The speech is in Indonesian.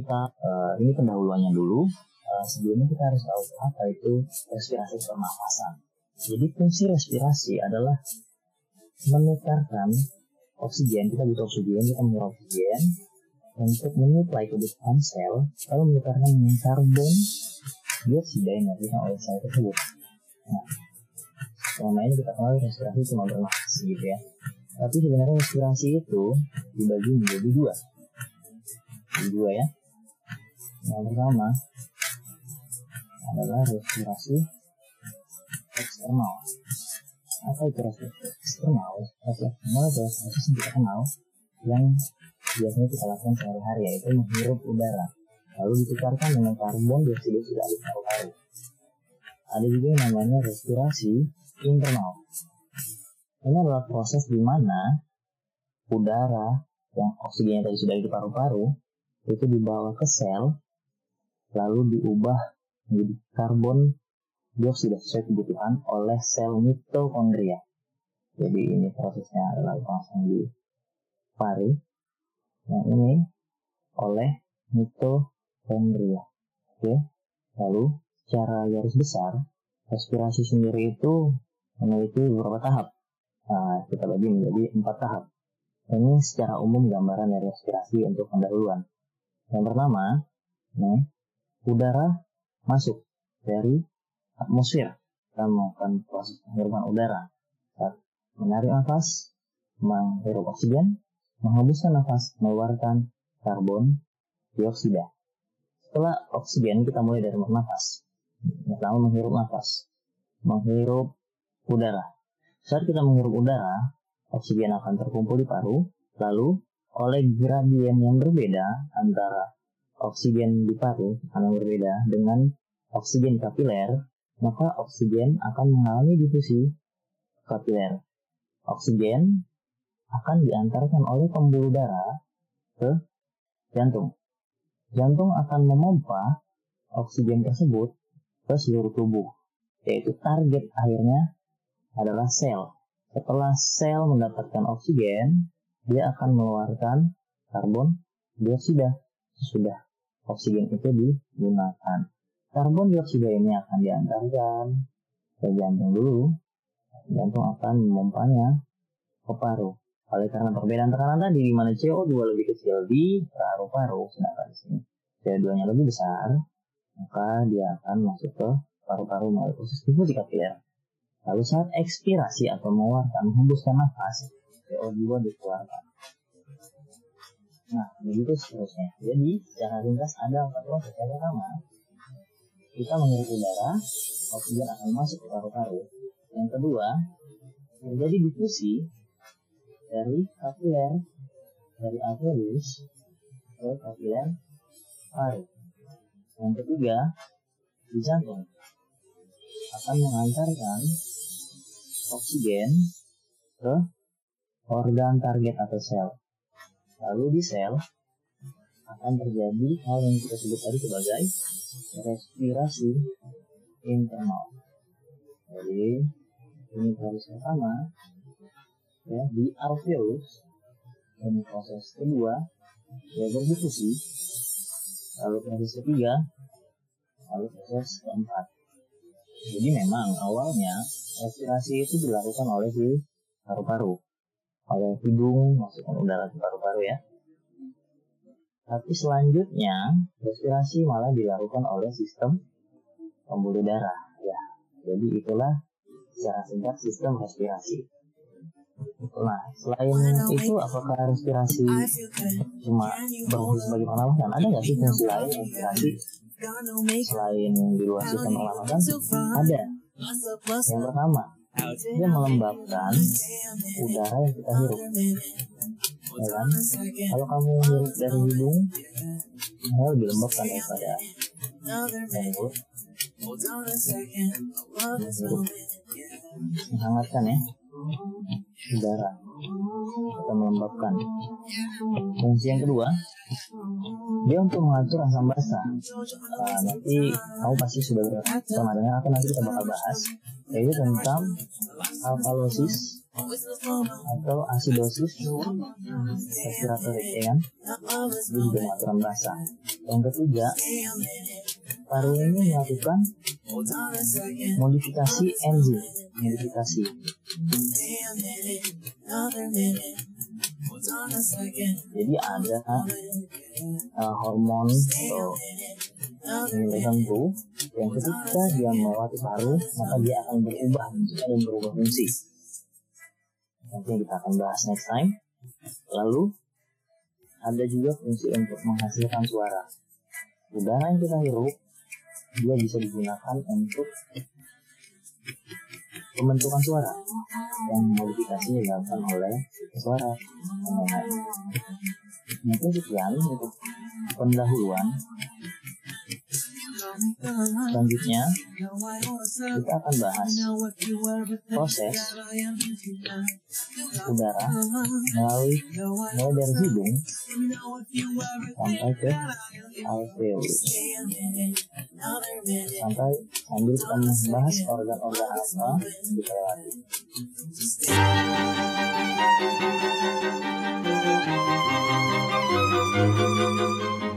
kita uh, ini pendahuluannya dulu. Uh, sebelumnya kita harus tahu apa itu respirasi pernafasan. Jadi fungsi respirasi adalah menukarkan oksigen, kita butuh oksigen, kita menghirup oksigen untuk menyuplai kebutuhan sel, lalu menukarkan dengan karbon dioksida yang dihasilkan oleh sel tersebut. Nah, ini kita kenal respirasi cuma bernafas gitu ya. Tapi sebenarnya respirasi itu dibagi menjadi dua. Dua ya. Yang pertama adalah respirasi eksternal. Apa itu respirasi eksternal? Respirasi eksternal adalah respirasi kenal yang biasanya kita lakukan sehari-hari yaitu menghirup udara lalu ditukarkan dengan karbon dioksida sudah di paru-paru. Ada juga yang namanya respirasi internal. Ini adalah proses di mana udara yang oksigen yang tadi sudah di paru-paru itu dibawa ke sel lalu diubah menjadi karbon dioksida sesuai kebutuhan oleh sel mitokondria. Jadi ini prosesnya adalah langsung di paru. Yang ini oleh mitokondria. Oke. Lalu secara garis besar respirasi sendiri itu memiliki beberapa tahap. Nah, kita bagi menjadi empat tahap. Ini secara umum gambaran dari respirasi untuk pendahuluan. Yang pertama, nih, udara masuk dari atmosfer. Kita melakukan proses pengiriman udara. Saat menarik nafas, menghirup oksigen, menghembuskan nafas, mengeluarkan karbon dioksida. Setelah oksigen, kita mulai dari nafas. Pertama menghirup nafas, menghirup udara. Saat kita menghirup udara, oksigen akan terkumpul di paru, lalu oleh gradien yang berbeda antara oksigen di paru akan berbeda dengan oksigen kapiler, maka oksigen akan mengalami difusi kapiler. Oksigen akan diantarkan oleh pembuluh darah ke jantung. Jantung akan memompa oksigen tersebut ke seluruh tubuh, yaitu target akhirnya adalah sel. Setelah sel mendapatkan oksigen, dia akan mengeluarkan karbon dioksida sesudah oksigen itu digunakan. Karbon dioksida ini akan diantarkan ke jantung dulu. Jantung akan memompanya ke paru. Oleh karena perbedaan tekanan tadi di mana CO2 lebih kecil di paru-paru, sedangkan di sini CO2-nya lebih besar, maka dia akan masuk ke paru-paru melalui proses difusi kapiler. Lalu saat ekspirasi atau mengeluarkan menghembuskan nafas, CO2 dikeluarkan. Nah, begitu seterusnya. Jadi, secara ringkas ada empat proses. Yang pertama, kita menghirup udara, oksigen akan masuk ke paru-paru. Yang kedua, terjadi difusi dari kapiler dari alveolus ke kapiler paru. Yang ketiga, di jantung akan mengantarkan oksigen ke organ target atau sel. Lalu di sel akan terjadi hal yang kita sebut tadi sebagai respirasi internal. Jadi ini proses pertama ya di alveolus ini proses kedua ya berdifusi lalu proses ketiga lalu proses keempat. Jadi memang awalnya respirasi itu dilakukan oleh si paru-paru oleh hidung masukkan udara ke paru-paru ya. Tapi selanjutnya respirasi malah dilakukan oleh sistem pembuluh darah ya. Jadi itulah secara singkat sistem respirasi. Nah, selain itu apakah respirasi cuma berfungsi sebagai pernafasan? Ada nggak sih fungsi lain respirasi selain di luar sistem pernafasan? Ada. Yang pertama, dia melembabkan udara yang kita hirup. Ya kan? Kalau kamu hirup dari hidung, dia lebih lembab kan daripada mulut. Menghangatkan ya udara kita melembabkan fungsi yang kedua dia untuk mengatur asam basa nah, nanti kamu pasti sudah pernah dengar atau nanti kita bakal bahas yaitu tentang alkalosis atau asidosis respiratorik ya kan ini juga bahasa yang ketiga paru ini melakukan modifikasi enzim modifikasi. Jadi ada uh, hormon atau tertentu yang ketika dia melewati paru maka dia akan berubah dan berubah fungsi. Nanti kita akan bahas next time. Lalu ada juga fungsi untuk menghasilkan suara. Udara yang kita hirup dia bisa digunakan untuk pembentukan suara yang modifikasi dilakukan oleh suara. Mungkin sekian untuk pendahuluan Selanjutnya, kita akan bahas proses udara melalui mulai dari hidung sampai ke alveoli. Sampai sambil kita membahas organ-organ apa yang dilewati. Thank.